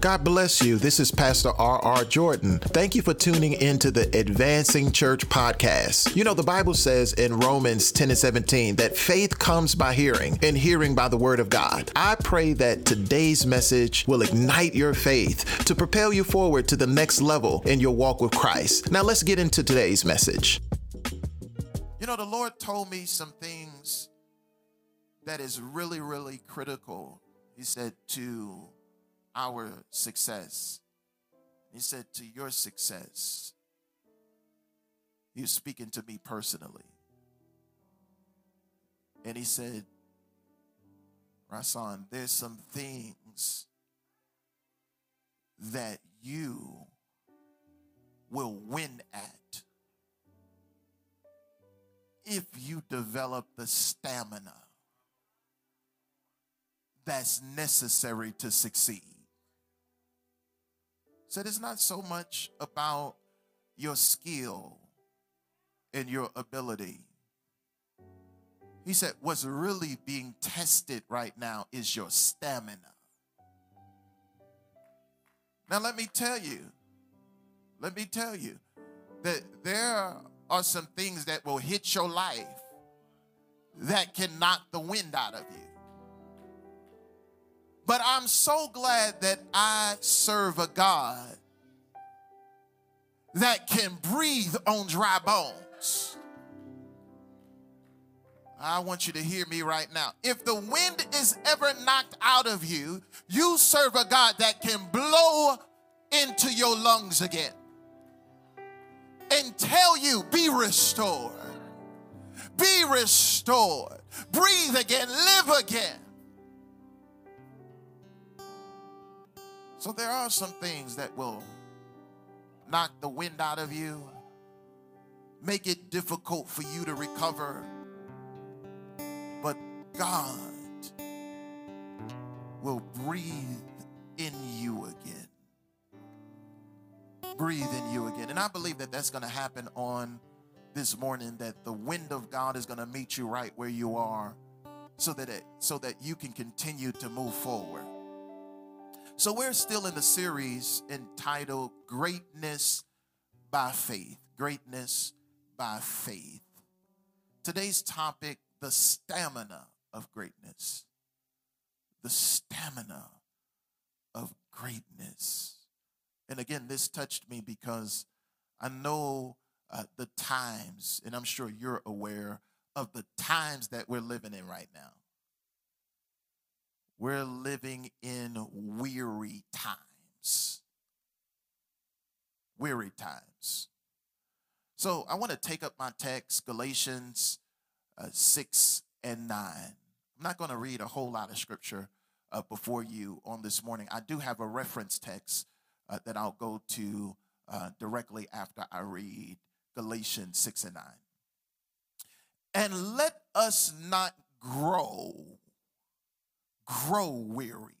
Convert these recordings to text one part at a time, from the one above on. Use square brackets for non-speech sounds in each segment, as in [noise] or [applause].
God bless you. This is Pastor R.R. Jordan. Thank you for tuning into the Advancing Church podcast. You know, the Bible says in Romans 10 and 17 that faith comes by hearing, and hearing by the word of God. I pray that today's message will ignite your faith to propel you forward to the next level in your walk with Christ. Now, let's get into today's message. You know, the Lord told me some things that is really, really critical. He said to our success. He said, To your success. He was speaking to me personally. And he said, Rasan, there's some things that you will win at if you develop the stamina that's necessary to succeed said it's not so much about your skill and your ability. He said, What's really being tested right now is your stamina. Now, let me tell you, let me tell you that there are some things that will hit your life that can knock the wind out of you. But I'm so glad that I serve a God that can breathe on dry bones. I want you to hear me right now. If the wind is ever knocked out of you, you serve a God that can blow into your lungs again and tell you, be restored, be restored, breathe again, live again. So there are some things that will knock the wind out of you, make it difficult for you to recover. But God will breathe in you again. Breathe in you again. And I believe that that's going to happen on this morning that the wind of God is going to meet you right where you are so that it, so that you can continue to move forward. So we're still in the series entitled Greatness by Faith. Greatness by Faith. Today's topic the stamina of greatness. The stamina of greatness. And again, this touched me because I know uh, the times, and I'm sure you're aware of the times that we're living in right now. We're living in weary times. Weary times. So I want to take up my text, Galatians uh, 6 and 9. I'm not going to read a whole lot of scripture uh, before you on this morning. I do have a reference text uh, that I'll go to uh, directly after I read Galatians 6 and 9. And let us not grow grow weary.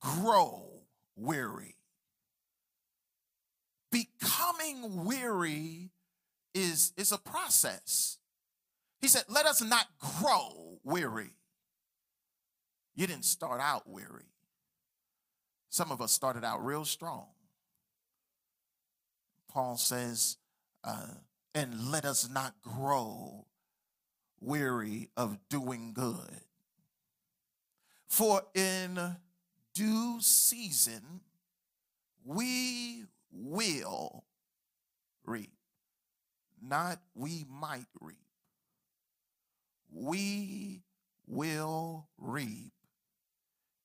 Grow weary. Becoming weary is, is a process. He said, Let us not grow weary. You didn't start out weary. Some of us started out real strong. Paul says, uh, and let us not grow weary of doing good. For in due season we will reap, not we might reap. We will reap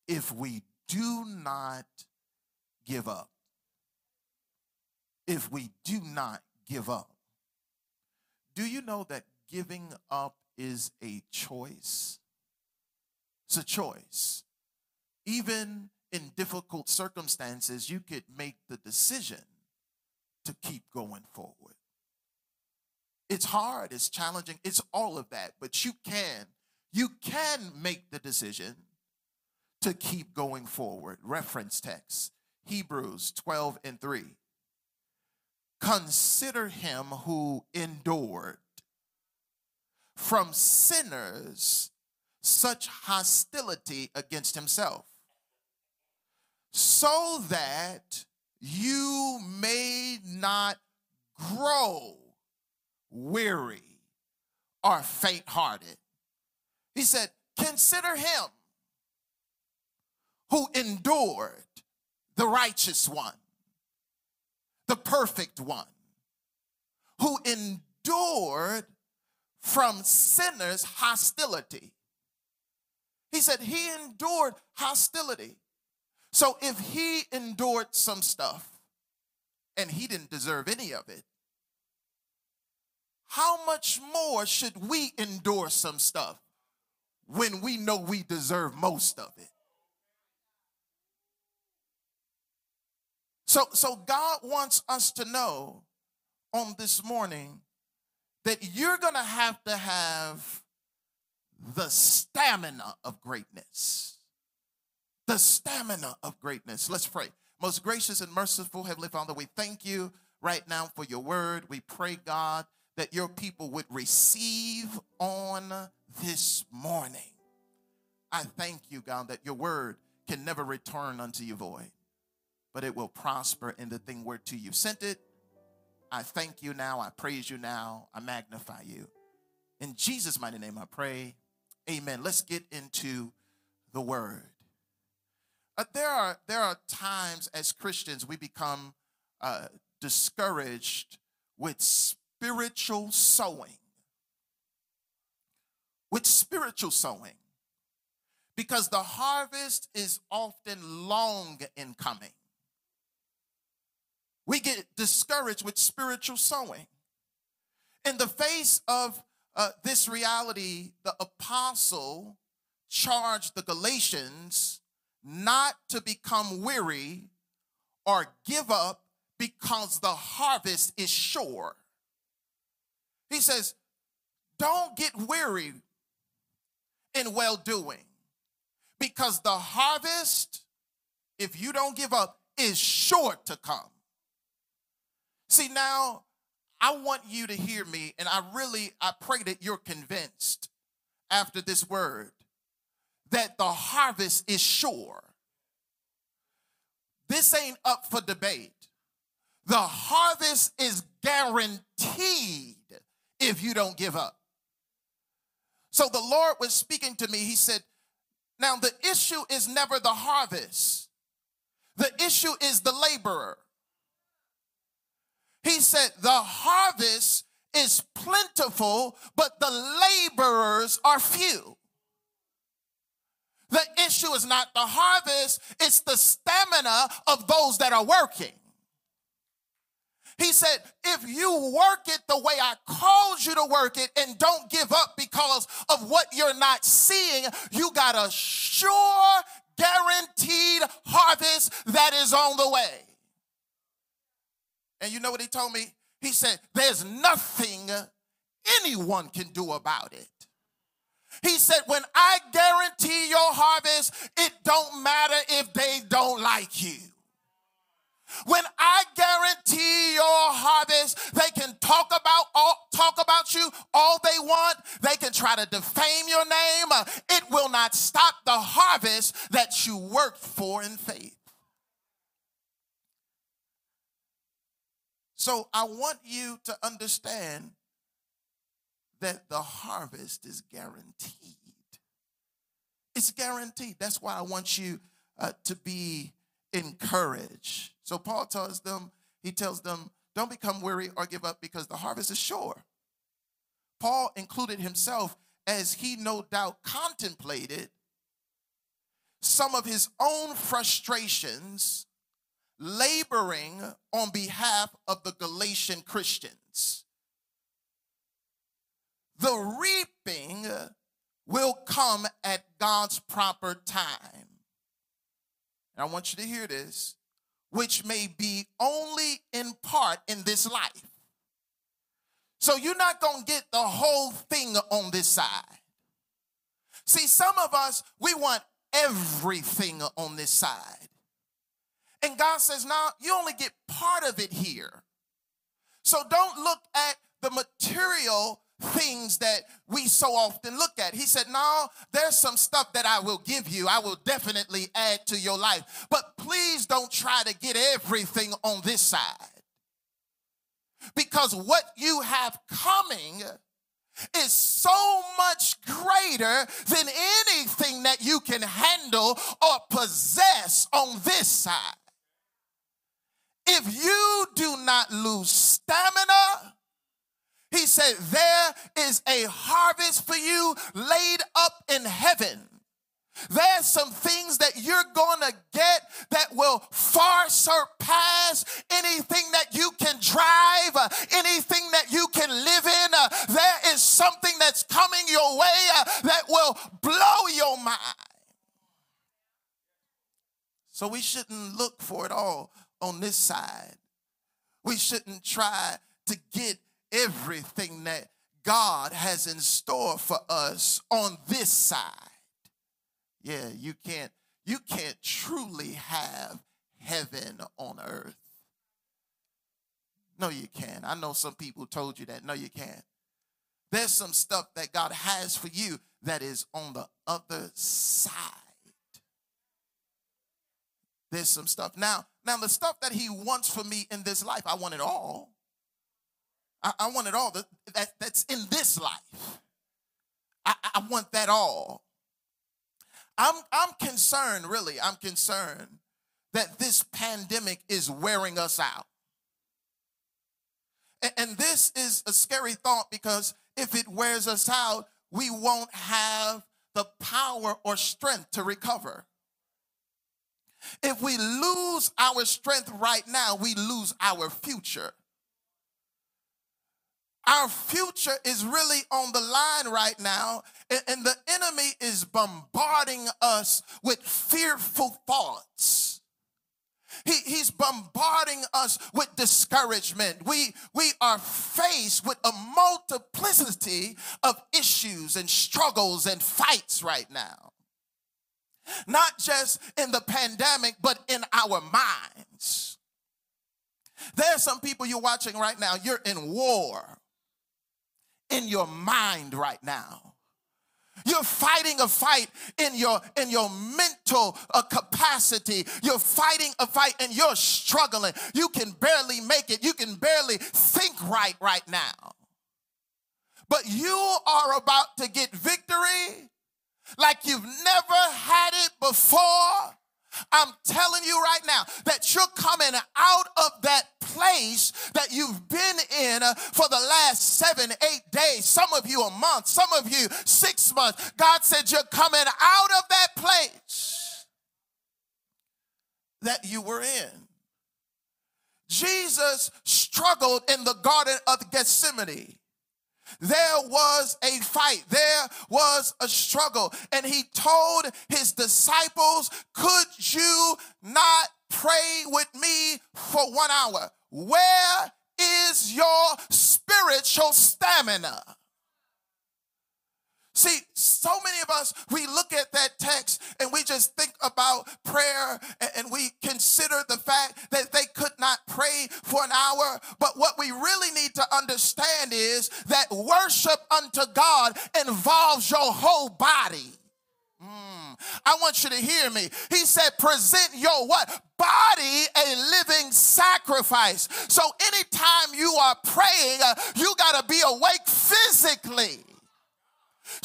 if we do not give up. If we do not give up. Do you know that giving up is a choice? It's a choice. Even in difficult circumstances, you could make the decision to keep going forward. It's hard, it's challenging, it's all of that, but you can, you can make the decision to keep going forward. Reference text Hebrews 12 and 3. Consider him who endured from sinners such hostility against himself, so that you may not grow weary or faint hearted. He said, Consider him who endured the righteous one, the perfect one, who endured from sinners' hostility. He said he endured hostility. So if he endured some stuff and he didn't deserve any of it, how much more should we endure some stuff when we know we deserve most of it? So, so God wants us to know on this morning that you're going to have to have the stamina of greatness. The stamina of greatness. Let's pray. Most gracious and merciful Heavenly Father, we thank you right now for your word. We pray, God, that your people would receive on this morning. I thank you, God, that your word can never return unto you void but it will prosper in the thing whereto you sent it. I thank you now. I praise you now. I magnify you. In Jesus' mighty name, I pray. Amen. Let's get into the word. Uh, there are there are times as Christians we become uh, discouraged with spiritual sowing. With spiritual sowing, because the harvest is often long in coming we get discouraged with spiritual sowing. In the face of uh, this reality, the apostle charged the Galatians not to become weary or give up because the harvest is sure. He says, Don't get weary in well doing because the harvest, if you don't give up, is sure to come. See, now I want you to hear me, and I really, I pray that you're convinced after this word that the harvest is sure. This ain't up for debate. The harvest is guaranteed if you don't give up. So the Lord was speaking to me. He said, Now the issue is never the harvest, the issue is the laborer. He said, The harvest is plentiful, but the laborers are few. The issue is not the harvest, it's the stamina of those that are working. He said, if you work it the way I called you to work it and don't give up because of what you're not seeing, you got a sure, guaranteed harvest that is on the way. And you know what he told me? He said, There's nothing anyone can do about it. He said, When I guarantee your harvest, it don't matter if they don't like you. When I guarantee your harvest, they can talk about all, talk about you all they want. They can try to defame your name. It will not stop the harvest that you worked for in faith. So I want you to understand that the harvest is guaranteed. It's guaranteed. That's why I want you uh, to be encouraged. So Paul tells them, he tells them, don't become weary or give up because the harvest is sure. Paul included himself as he no doubt contemplated some of his own frustrations laboring on behalf of the Galatian Christians. The reaping will come at God's proper time. And I want you to hear this, which may be only in part in this life. So you're not going to get the whole thing on this side. See, some of us, we want everything on this side. And God says, now you only get part of it here. So don't look at the material things that we so often look at. He said, No, there's some stuff that I will give you. I will definitely add to your life. But please don't try to get everything on this side. Because what you have coming is so much greater than anything that you can handle or possess on this side. If you do not lose stamina, he said, There is a harvest for you laid up in heaven. There's some things that you're going to get that will far surpass anything that you can drive, uh, anything that you can live in. Uh, there is something that's coming your way uh, that will blow your mind. So we shouldn't look for it all on this side. We shouldn't try to get everything that God has in store for us on this side. Yeah, you can't you can't truly have heaven on earth. No, you can't. I know some people told you that. No, you can't. There's some stuff that God has for you that is on the other side. There's some stuff. Now, now the stuff that he wants for me in this life, I want it all. I, I want it all that, that, that's in this life. I, I want that all. I'm, I'm concerned, really, I'm concerned that this pandemic is wearing us out. And, and this is a scary thought because if it wears us out, we won't have the power or strength to recover. If we lose our strength right now, we lose our future. Our future is really on the line right now, and, the enemy is bombarding us with fearful thoughts. He, he's bombarding us with discouragement. We, we are faced with a multiplicity of issues and struggles and fights right now. Not just in the pandemic, but in our minds. There are some people you're watching right now, you're in war in your mind right now. You're fighting a fight in your in your mental uh, capacity. You're fighting a fight and you're struggling. You can barely make it. You can barely think right right now. But you are about to get victory like you've never had it before I'm telling you right now that you're coming out of that place that you've been in for the last seven, eight days. Some of you a month, some of you six months. God said you're coming out of that place that you were in. Jesus struggled in the Garden of Gethsemane. There was a fight, there was a struggle. And he told his disciples, Could you not pray with me for one hour? Where is your spiritual stamina? See, so many of us, we look at that text and we just think about prayer and we consider the fact that they could not pray for an hour. But what we really need to understand is that worship unto God involves your whole body. Mm, I want you to hear me. He said, present your what? Body a living sacrifice. So anytime you are praying, uh, you got to be awake physically.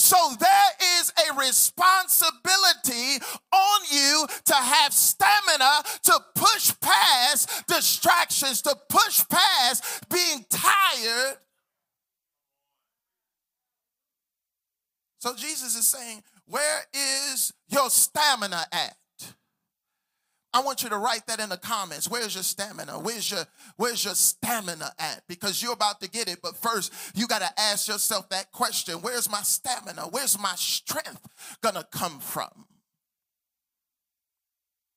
So there is a responsibility on you to have stamina to push past distractions, to push past being tired. So Jesus is saying, Where is your stamina at? I want you to write that in the comments. Where's your stamina? Where's your where's your stamina at? Because you're about to get it, but first you got to ask yourself that question. Where's my stamina? Where's my strength going to come from?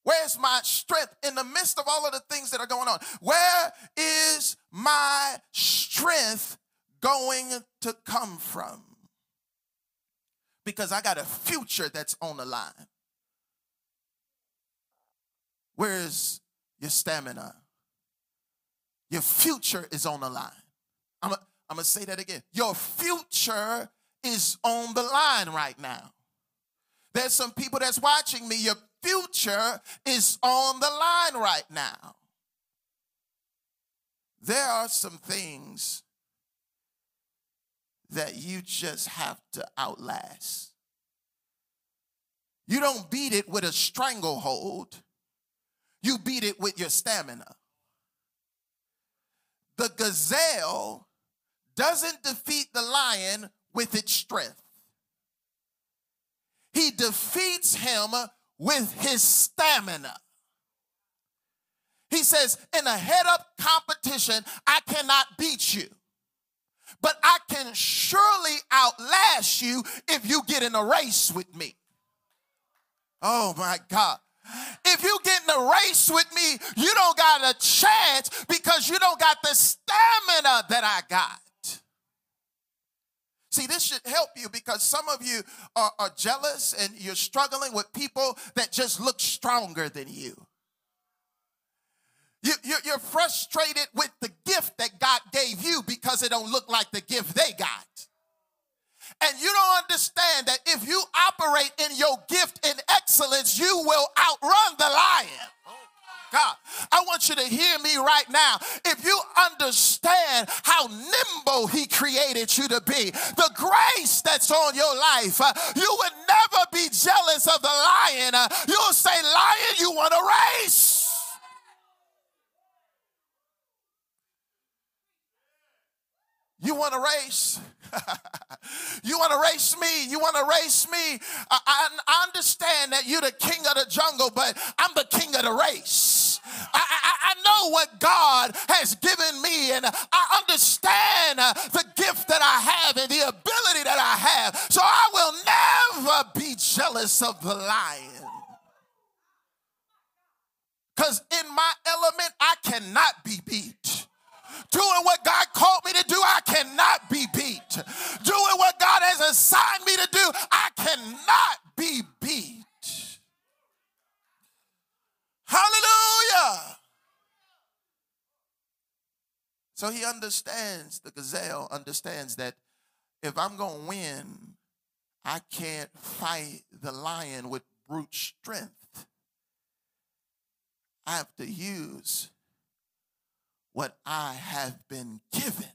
Where's my strength in the midst of all of the things that are going on? Where is my strength going to come from? Because I got a future that's on the line. Where is your stamina? Your future is on the line. I'm going to say that again. Your future is on the line right now. There's some people that's watching me. Your future is on the line right now. There are some things that you just have to outlast. You don't beat it with a stranglehold, you beat it with your stamina. The gazelle doesn't defeat the lion with its strength, he defeats him with his stamina. He says, in a head up competition, I cannot beat you but I can surely outlast you if you get in a race with me. Oh my God. If you get in a race with me, you don't got a chance because you don't got the stamina that I got. See, this should help you because some of you are, are jealous and you're struggling with people that just look stronger than you. You, are frustrated with the gift that God gave you because it don't look like the gift they got. And you don't understand that if you operate in your gift in excellence, you will outrun the lion. God, I want you to hear me right now. If you understand how nimble He created you to be, the grace that's on your life, uh, you would never be jealous of the lion. Uh, you'll say, Lion, you want a race. You want to race? [laughs] you want to race me? You want to race me? I, I, I, understand that you're the king of the jungle, but I'm the king of the race. I, I, know what God has given me, and I understand the gift that I have and the ability that I have. So I will never be jealous of the lion. Because in my element, I cannot be beat doing what God called me to do, I cannot be beat. Doing what God has assigned me to do, I cannot be beat. Hallelujah. So he understands, the gazelle understands that if I'm going to win, I can't fight the lion with brute strength. I have to use what I have been given.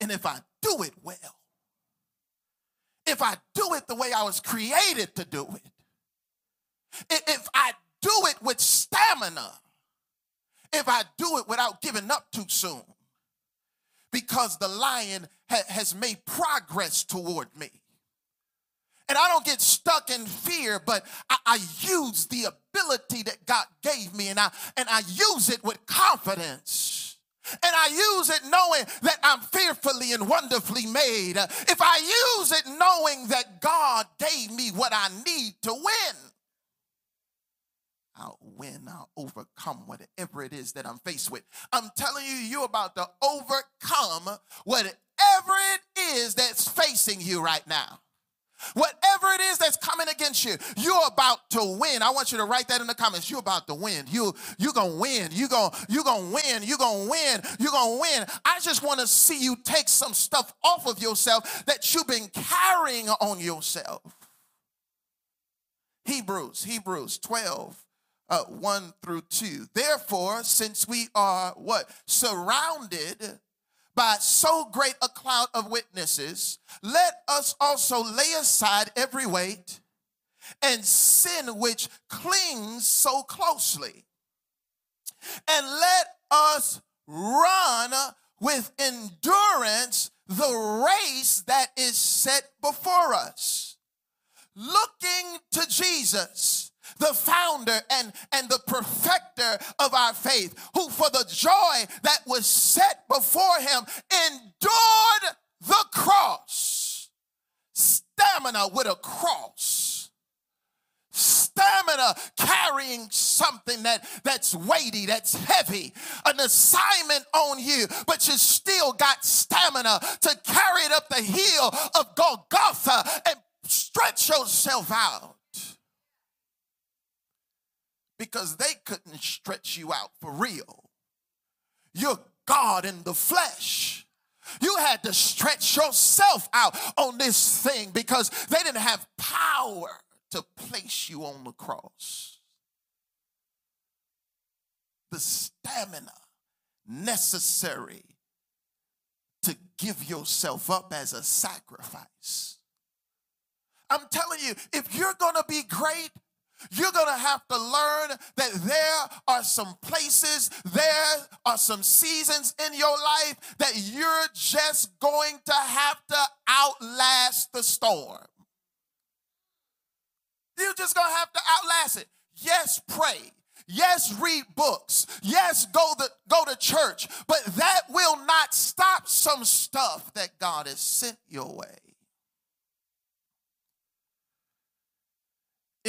And if I do it well, if I do it the way I was created to do it, if I do it with stamina, if I do it without giving up too soon, because the lion ha- has made progress toward me. And I don't get stuck in fear, but I, I, use the ability that God gave me and I and I use it with confidence. And I use it knowing that I'm fearfully and wonderfully made. If I use it knowing that God gave me what I need to win, I'll win, I'll overcome whatever it is that I'm faced with. I'm telling you, you're about to overcome whatever it is that's facing you right now. Whatever it is that's coming against you, you're about to win. I want you to write that in the comments. You're about to win. You you gonna win. You gonna you gonna win. You're gonna win. You're gonna win. I just want to see you take some stuff off of yourself that you've been carrying on yourself. Hebrews, Hebrews 12, uh, 1 through 2. Therefore, since we are what? Surrounded by so great a cloud of witnesses, let us also lay aside every weight and sin which clings so closely. And let us run with endurance the race that is set before us, looking to Jesus the founder and, and the perfecter of our faith, who for the joy that was set before him endured the cross. Stamina with a cross. Stamina carrying something that, that's weighty, that's heavy, an assignment on you, but you still got stamina to carry it up the hill of Golgotha and stretch yourself out because they couldn't stretch you out for real. You're God in the flesh. You had to stretch yourself out on this thing because they didn't have power to place you on the cross. The stamina necessary to give yourself up as a sacrifice. I'm telling you, if you're gonna be great, you're going to have to learn that there are some places, there are some seasons in your life that you're just going to have to outlast the storm. You're just going to have to outlast it. Yes, pray. Yes, read books. Yes, go to, go to church. But that will not stop some stuff that God has sent your way.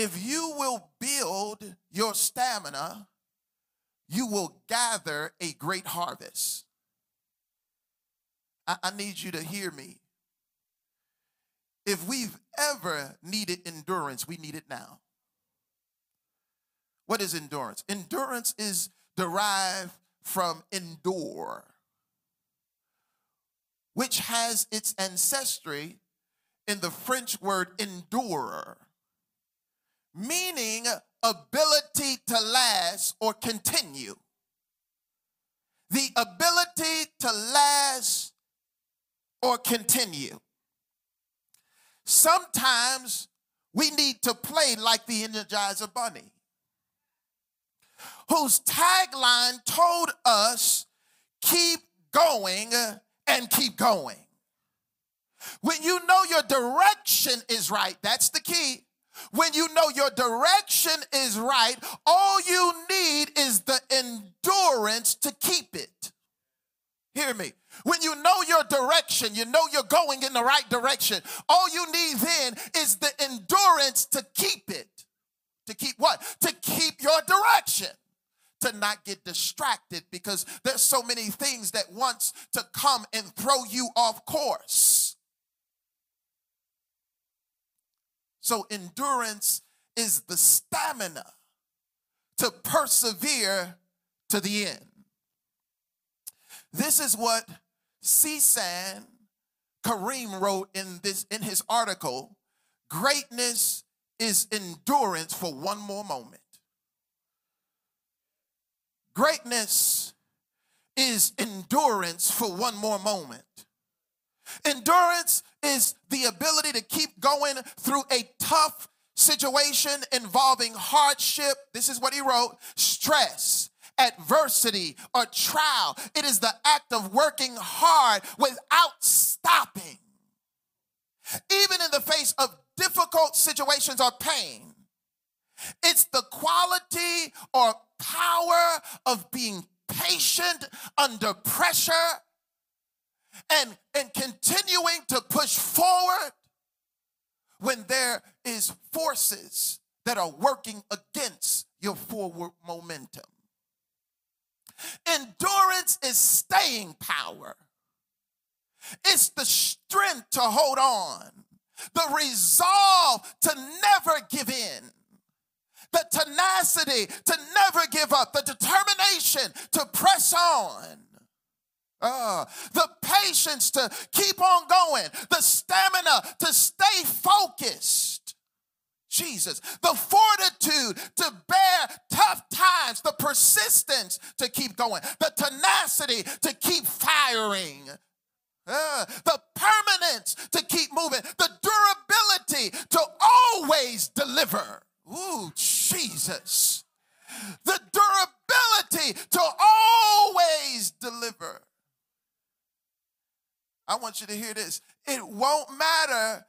If you will build your stamina, you will gather a great harvest. I, I need you to hear me. If we've ever needed endurance, we need it now. What is endurance? Endurance is derived from endure, which has its ancestry in the French word endurer, meaning ability to last or continue. The ability to last or continue. Sometimes we need to play like the Energizer Bunny whose tagline told us, keep going and keep going. When you know your direction is right, that's the key. When you know your direction is right, all you need is the endurance to keep it. Hear me. When you know your direction, you know you're going in the right direction. All you need then is the endurance to keep it. To keep what? To keep your direction to not get distracted because there's so many things that wants to come and throw you off course. So endurance is the stamina to persevere to the end. This is what CSAN Kareem wrote in this in his article. Greatness is endurance for one more moment. Greatness is endurance for one more moment. Endurance is the ability to keep going through a tough situation involving hardship. This is what he wrote stress, adversity, or trial. It is the act of working hard without stopping. Even in the face of difficult situations or pain, it's the quality or power of being patient under pressure and, and continuing to push forward when there is forces that are working against your forward momentum. Endurance is staying power. It's the strength to hold on, the resolve to never give in, the tenacity to never give up, the determination to press on. Uh, the patience to keep on going, the stamina to stay focused. Jesus, the fortitude to bear tough times, the persistence to keep going, the tenacity to keep firing, uh, the permanence to keep moving, the durability to always deliver. Ooh, Jesus. The durability to always deliver. I want you to hear this. It won't matter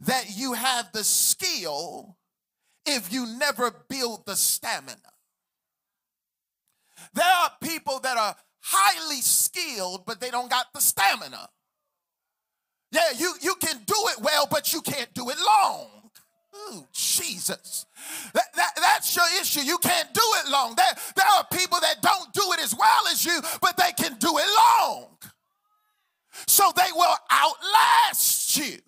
that you have the skill if you never build the stamina. There are people that are highly skilled, but they don't got the stamina. Yeah, you, you can do it well, but you can't do it long. Ooh, Jesus. That, that, that's your issue. You can't do it long. There, there are people that don't do it as well as you, but they can do it long. So they will outlast you.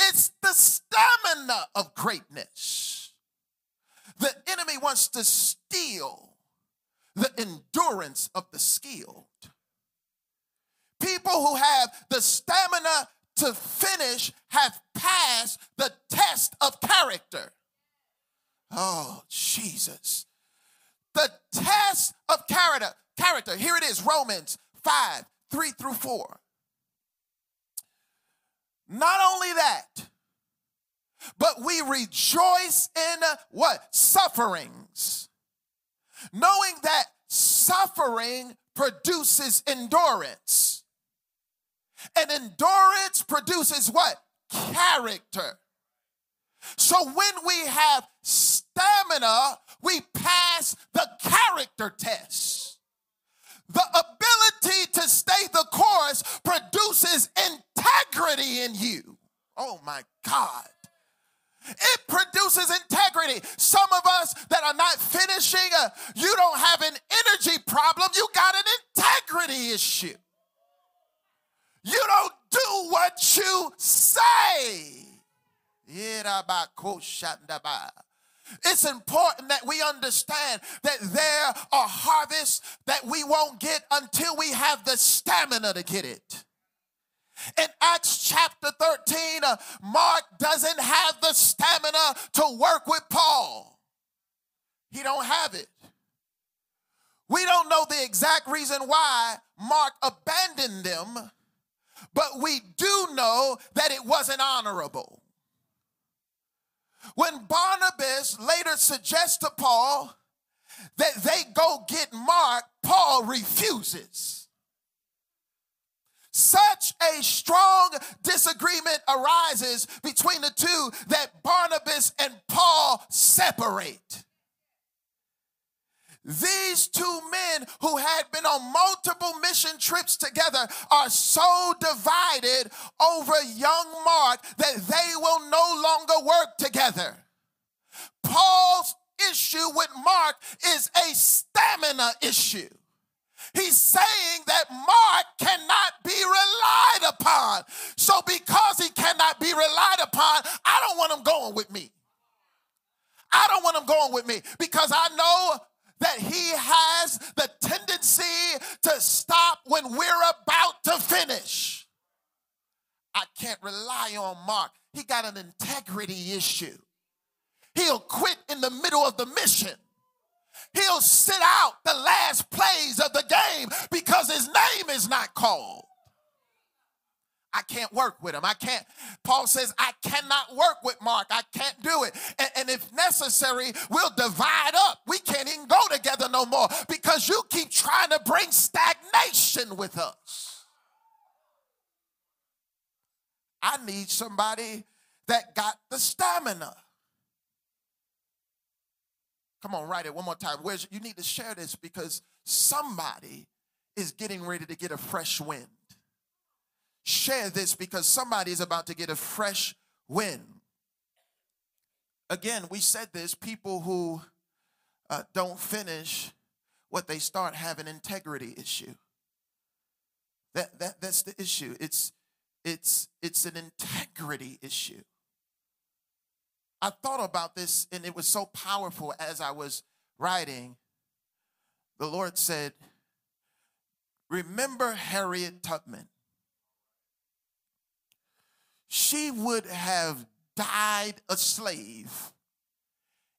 It's the stamina of greatness. The enemy wants to steal the endurance of the skilled. people who have the stamina to finish have passed the test of character. Oh, Jesus. The test of character. Character. Here it is Romans 5 3 through 4. Not only that, but we rejoice in what? Sufferings. Knowing that suffering produces endurance. And endurance produces what? Character. So when we have stamina, we pass the character test. The ability to stay the course produces integrity in you. Oh my God. It produces integrity. Some of us that are not finishing, uh, you don't have an energy problem, you got an integrity issue. You don't do what you say. It's important that we understand that there are harvests that we won't get until we have the stamina to get it. In Acts chapter 13, uh, Mark doesn't have the stamina to work with Paul. He don't have it. We don't know the exact reason why Mark abandoned them, but we do know that it wasn't honorable. When Barnabas later suggests to Paul that they go get Mark, Paul refuses. Such a strong disagreement arises between the two that Barnabas and Paul separate. These two men who had been on multiple mission trips together are so divided over young Mark that they will no longer work together. Paul's issue with Mark is a stamina issue. He's saying that Mark cannot be relied upon. So, because he cannot be relied upon, I don't want him going with me. I don't want him going with me because I know that he has the tendency to stop when we're about to finish. I can't rely on Mark. He got an integrity issue. He'll quit in the middle of the mission. He'll sit out the last plays of the game because his name is not called. I can't work with him. I can't. Paul says, I cannot work with Mark. I can't do it. And, and, if necessary, we'll divide up. We can't even go together no more because you keep trying to bring stagnation with us. I need somebody that got the stamina. Come on, write it one more time. Where's you need to share this because somebody is getting ready to get a fresh wind. Share this because somebody is about to get a fresh win. Again, we said this people who uh, don't finish what they start have an integrity issue. That, that, that's the issue. It's, it's, it's an integrity issue. I thought about this and it was so powerful as I was writing. The Lord said, Remember Harriet Tubman. She would have died a slave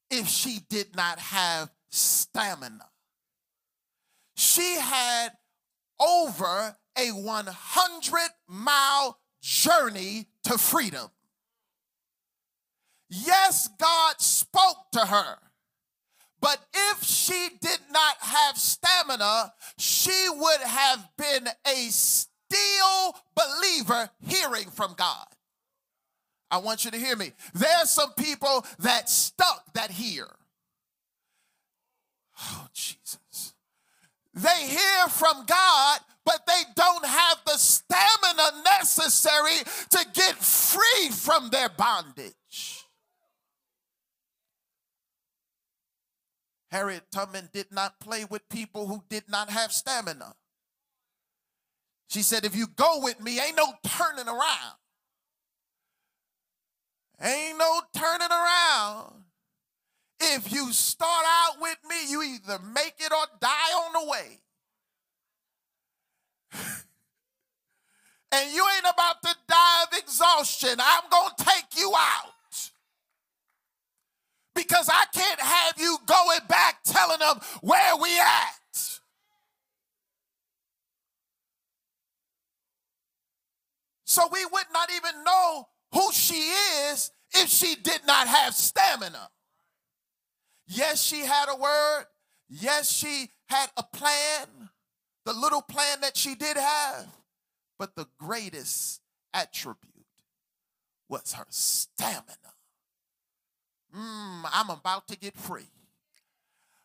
if she did not have stamina. She had over a 100 mile journey to freedom. Yes, God spoke to her. But if she did not have stamina, she would have been a still believer hearing from God. I want you to hear me. There's some people that stuck that hear. Oh, Jesus. They hear from God, but they don't have the stamina necessary to get free from their bondage. Harriet Tubman did not play with people who did not have stamina. She said, If you go with me, ain't no turning around. Ain't no turning around. If you start out with me, you either make it or die on the way. [laughs] and you ain't about to die of exhaustion, I'm going to take you out. Because I can't have you going back telling them where we at. So we would not even know who she is if she did not have stamina. Yes, she had a word. Yes, she had a plan, the little plan that she did have. But the greatest attribute was her stamina. Mm, I'm about to get free.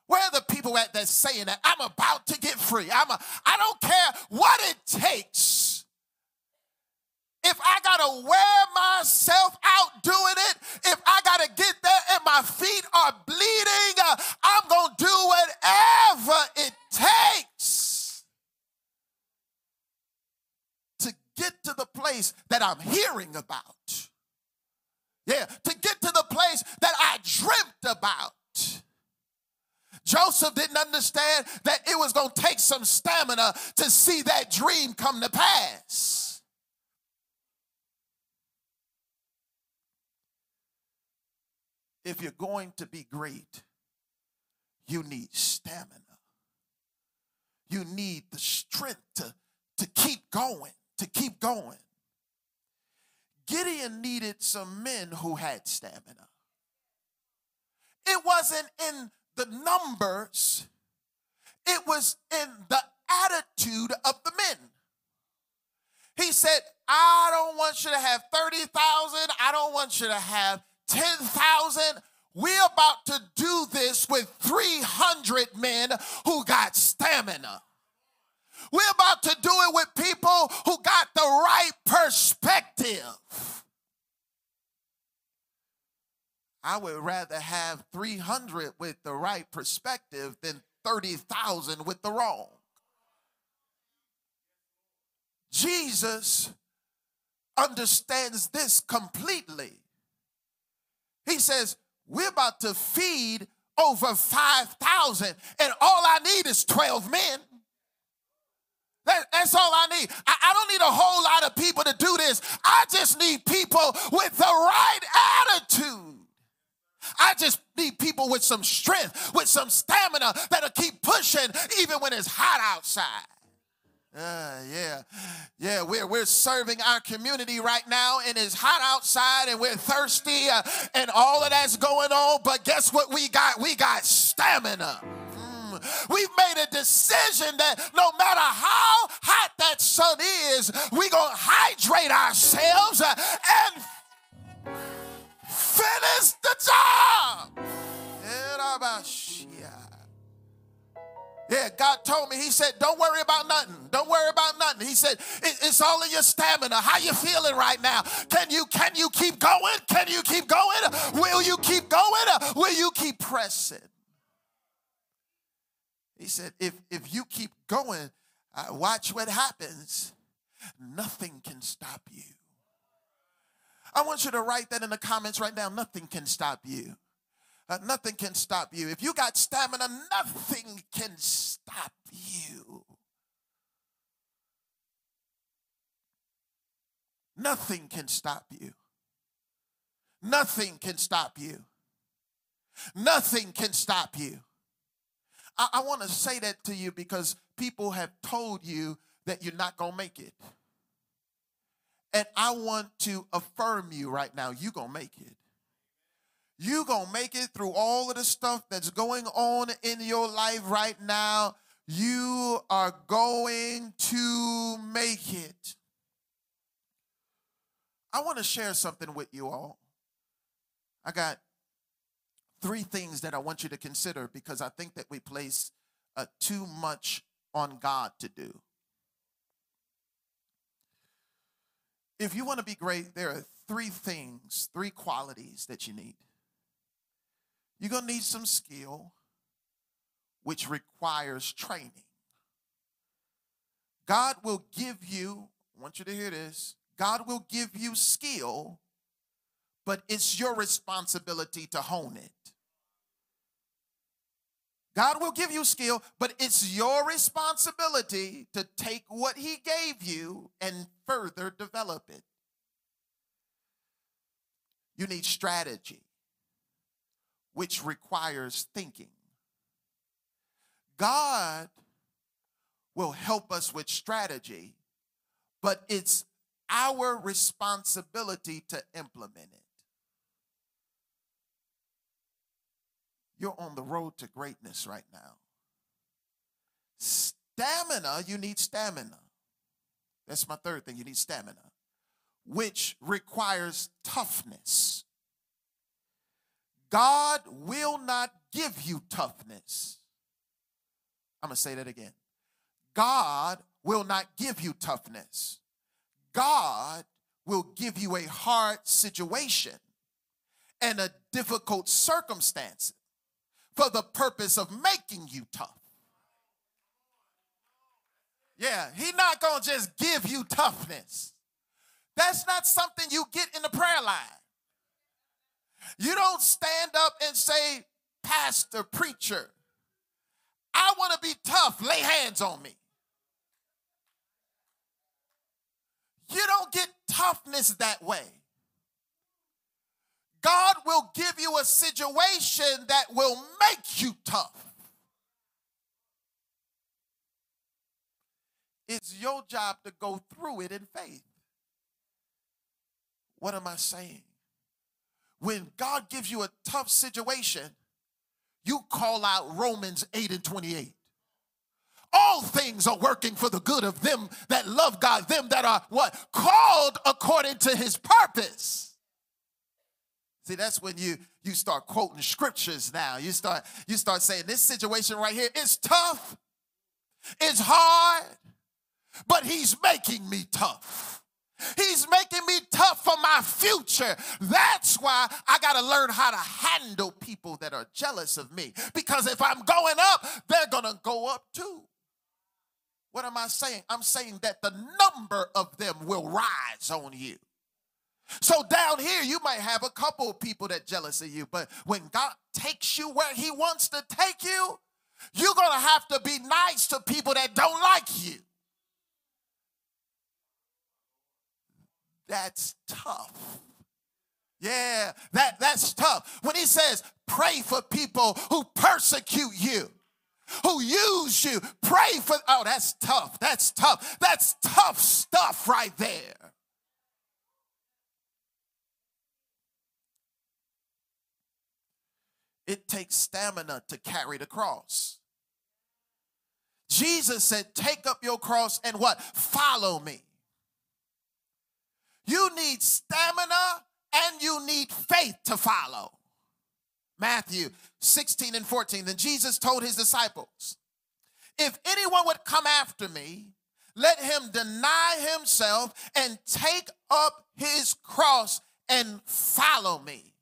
Where are the people at that's saying that I'm about to get free? I'm a, I don't care what it takes. If I gotta wear myself out doing it, if I gotta get there and my feet are bleeding, uh, I'm gonna do whatever it takes to get to the place that I'm hearing about. Yeah, to get to the place that I dreamt about. Joseph didn't understand that it was going to take some stamina to see that dream come to pass. If you're going to be great, you need stamina. You need the strength to, to keep going, to keep going. Gideon needed some men who had stamina. It wasn't in the numbers, it was in the attitude of the men. He said, I don't want you to have 30,000, I don't want you to have 10,000. We're about to do this with 300 men who got stamina. We're about to do it with people who got the right perspective. I would rather have 300 with the right perspective than 30,000 with the wrong. Jesus understands this completely. He says, We're about to feed over 5,000, and all I need is 12 men. That, that's all I need. I, I, don't need a whole lot of people to do this. I just need people with the right attitude. I just need people with some strength, with some stamina that'll keep pushing even when it's hot outside. Uh, yeah, yeah, we're, we're serving our community right now, and it's hot outside, and we're thirsty, uh, and all of that's going on. But guess what we got? We got stamina. We've made a decision that no matter how hot that sun is, we're to hydrate ourselves and finish the job. Yeah, God told me, He said, Don't worry about nothing. Don't worry about nothing. He said, It's all in your stamina. How you feeling right now? Can you can you keep going? Can you keep going? Will you keep going? Will you keep pressing? He said, if, if you keep going, uh, watch what happens. Nothing can stop you. I want you to write that in the comments right now. Nothing can stop you. Uh, nothing can stop you. If you got stamina, nothing can stop you. Nothing can stop you. Nothing can stop you. Nothing can stop you. I, I want to say that to you because people have told you that you're not going to make it. And I want to affirm you right now, you're going to make it. You're going to make it through all of the stuff that's going on in your life right now. You are going to make it. I want to share something with you all. I got three things that I want you to consider because I think that we place uh, too much on God to do. If you want to be great, there are three things, three qualities that you need. You're going to need some skill, which requires training. God will give you, I want you to hear this, God will give you skill, but it's your responsibility to hone it. God will give you skill, but it's your responsibility to take what He gave you and further develop it. You need strategy, which requires thinking. God will help us with strategy, but it's our responsibility to implement it. You're on the road to greatness right now. Stamina, you need stamina. That's my third thing. You need stamina, which requires toughness. God will not give you toughness. I'm going to say that again. God will not give you toughness. God will give you a hard situation and a difficult circumstance for the purpose of making you tough. Yeah, he's not going to just give you toughness. That's not something you get in the prayer line. You don't stand up and say, Pastor, preacher, I want to be tough, lay hands on me. You don't get toughness that way. God will give you a situation that will make you tough. It's your job to go through it in faith. What am I saying? When God gives you a tough situation, you call out Romans 8 and 28. All things are working for the good of them that love God, them that are what? Called according to his purpose. See, that's when you you start quoting scriptures now. You start you start saying this situation right here is tough. It's hard, but he's making me tough. He's making me tough future. That's why I got to learn how to handle people that are jealous of me. Because if I'm going up, they're going to go up too. What am I saying? I'm saying that the number of them will rise on you. So down here, you might have a couple of people that jealous of you, but when God takes you where He wants to take you, you're gonna have to be nice to people that don't like you. That's tough. Yeah, that, that's tough. When he says, pray for people who persecute you, who use you, pray for, oh, that's tough. That's tough. That's tough stuff right there. it takes stamina to carry the cross. Jesus said, Take up your cross and what? Follow me. You need stamina and you need faith to follow. Matthew 16 and 14. Then Jesus told his disciples, If anyone would come after me, let him deny himself and take up his cross and follow me.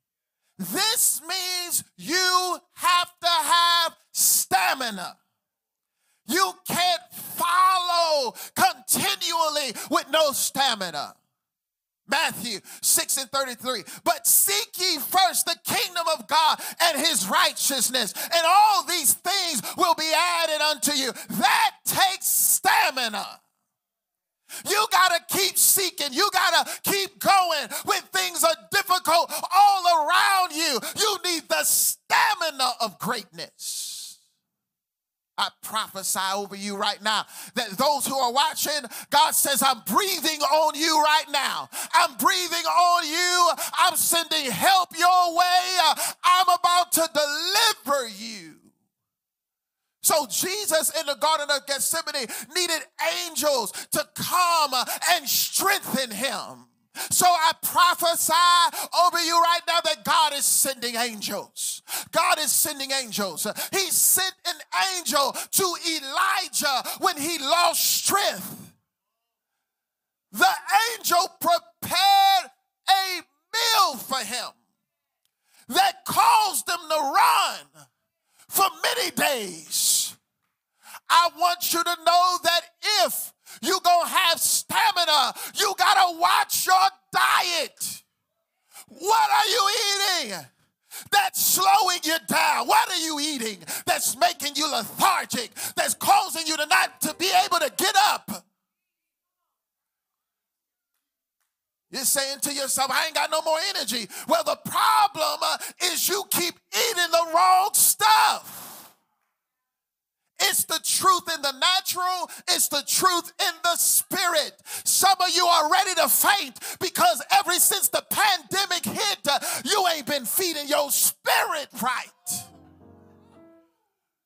This means you have to have stamina. You can't follow continually with no stamina. Matthew 6 and 33. But seek ye first the kingdom of God and his righteousness, and all these things will be added unto you. That takes stamina. You got to keep seeking. You got to keep going when things are difficult all around you. You need the stamina of greatness. I prophesy over you right now that those who are watching, God says, I'm breathing on you right now. I'm breathing on you. I'm sending help your way. I'm about to deliver you. So Jesus in the Garden of Gethsemane needed angels to come and strengthen him. So I prophesy over you right now that God is sending angels. God is sending angels. He sent an angel to Elijah when he lost strength. The angel prepared a meal for him that caused him to run for many days. I want you to know that if you're going to have stamina, you got to watch your diet. What are you eating? that's slowing you down? What are you eating that's making you lethargic, that's causing you to not to be able to get up? You're saying to yourself, I ain't got no more energy. Well, the problem is you keep eating the wrong stuff. It's the truth in the natural, it's the truth in the spirit. Some of you are ready to faint because ever since the pandemic hit, you ain't been feeding your spirit right.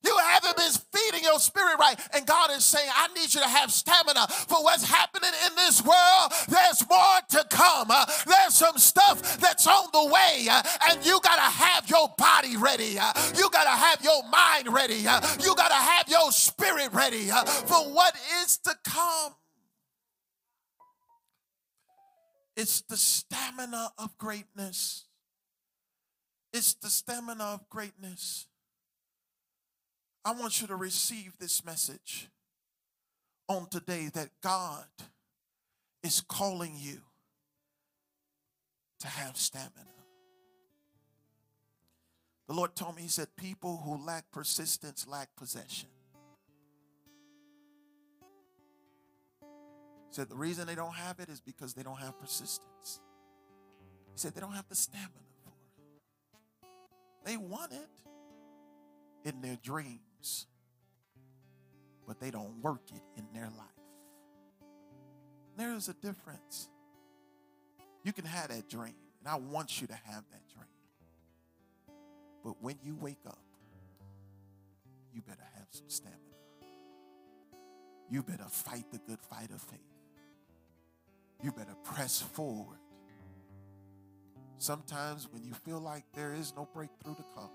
You haven't been feeding your spirit right. And God is saying, I need you to have stamina for what's happening in this world. There's more to come. Uh, there's some stuff that's on the way. Uh, and you got to have your body ready. Uh, you got to have your mind ready. You got to have your spirit ready for what is to come. It's the stamina of greatness. It's the stamina of greatness. I want you to receive this message on today that God is calling you to have stamina. The Lord told me, He said, people who lack persistence lack possession. He said, the reason they don't have it is because they don't have persistence. He said, they don't have the stamina for it. They want it in their dreams but they don't work it in their life. There is a difference. You can have that dream, and I want you to have that dream. But when you wake up, you better have some stamina. You better fight the good fight of faith. You better press forward. Sometimes when you feel like there is no breakthrough to come,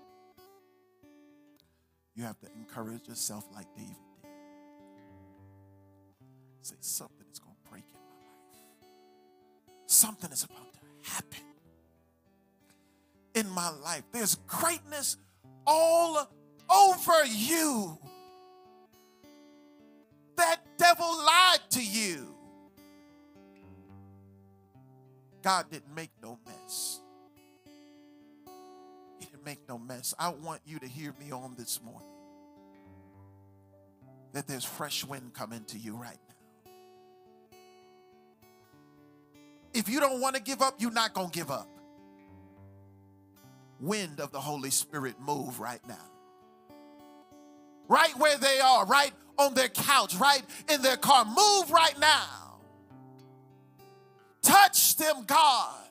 you have to encourage yourself like David did. Say, something is going to break in my life. Something is about to happen in my life. There's greatness all over you. That devil lied to you. God didn't make no mess make no mess. I want you to hear me on this morning that there's fresh wind coming to you right now. If you don't want to give up, you're not going to give up. Wind of the Holy Spirit move right now. Right where they are, right on their couch, right in their car. Move right now. Touch them, God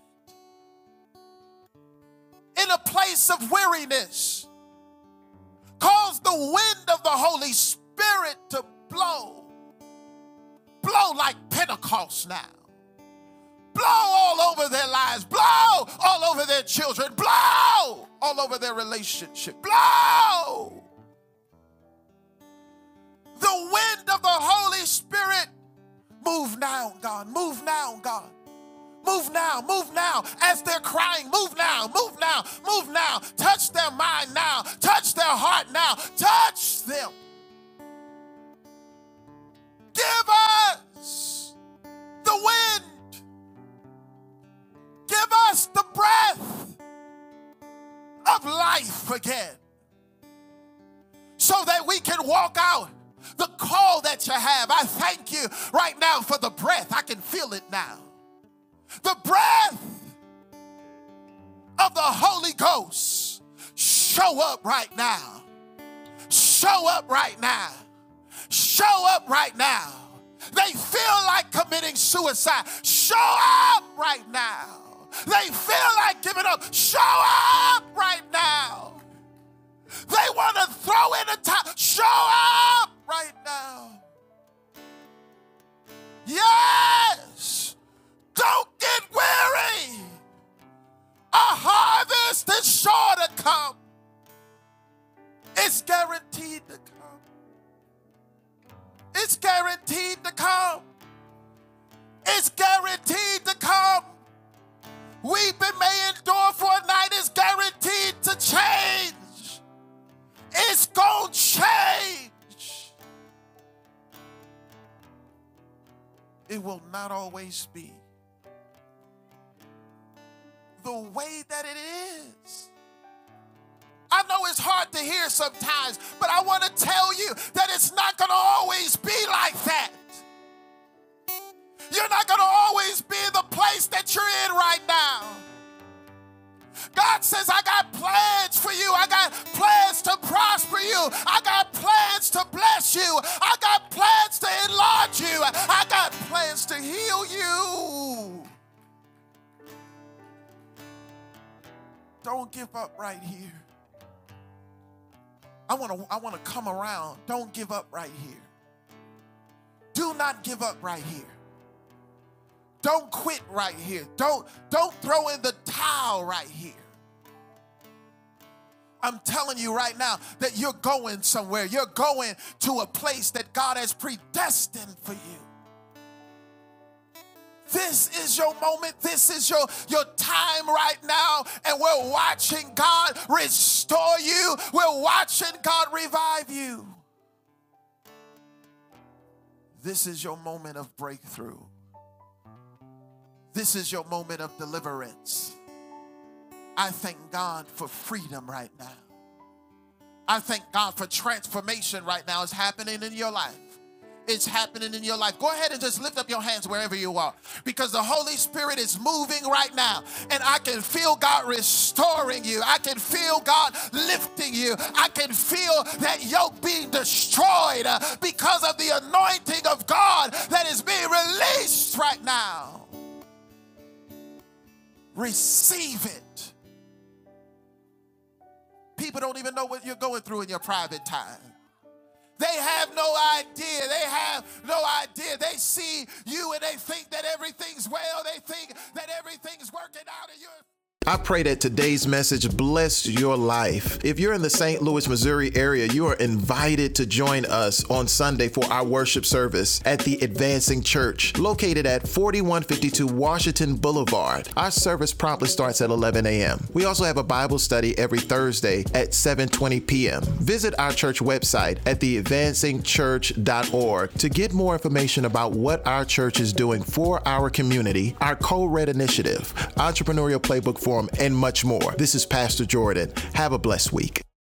in a place of weariness. Cause the wind of the Holy Spirit to blow. Blow like Pentecost now. Blow all over their lives. Blow all over their children. Blow all over their relationship. Blow. The wind of the Holy Spirit. Move now, God. Move now, God. Move now, move now. As they're crying, move now, move now, move now. Touch their mind now, touch their heart now, touch them. Give us the wind, give us the breath of life again so that we can walk out the call that you have. I thank you right now for the breath. I can feel it now the breath of the Holy Ghost show up right now. Show up right now. Show up right now. They feel like committing suicide. Show up right now. They feel like giving up. Show up right now. They want to throw in a towel. Show up right now. Yes. Don't get weary. A harvest is sure to come. It's guaranteed to come. It's guaranteed to come. It's guaranteed to come. Weeping may endure for a night, it's guaranteed to change. It's going to change. It will not always be the way that it is. I know it's hard to hear sometimes, but I want to tell you that it's not going to always be like that. You're not going to always be in the place that you're in right now. God says, I got plans for you. I got plans to prosper you. I got plans to bless you. I got plans to enlarge you. I got plans to heal you. Don't give up right here. I want to I want to come around. Don't give up right here. Do not give up right here. Don't quit right here. Don't don't throw in the towel right here. I'm telling you right now that you're going somewhere. You're going to a place that God has predestined for you. This is your moment. This is your, your time right now. And we're watching God restore you. We're watching God revive you. This is your moment of breakthrough. This is your moment of deliverance. I thank God for freedom right now. I thank God for transformation right now is happening in your life. It's happening in your life. Go ahead and just lift up your hands wherever you are because the Holy Spirit is moving right now. And I can feel God restoring you. I can feel God lifting you. I can feel that yoke being destroyed uh, because of the anointing of God that is being released right now. Receive it. People don't even know what you're going through in your private time. They have no idea. They have no idea. They see you and they think that everything's well. They think that everything's working out and you're I pray that today's message bless your life. If you're in the St. Louis, Missouri area, you are invited to join us on Sunday for our worship service at the Advancing Church, located at 4152 Washington Boulevard. Our service promptly starts at 11 a.m. We also have a Bible study every Thursday at 7:20 p.m. Visit our church website at theadvancingchurch.org to get more information about what our church is doing for our community, our Co-Red initiative, entrepreneurial playbook for and much more. This is Pastor Jordan. Have a blessed week.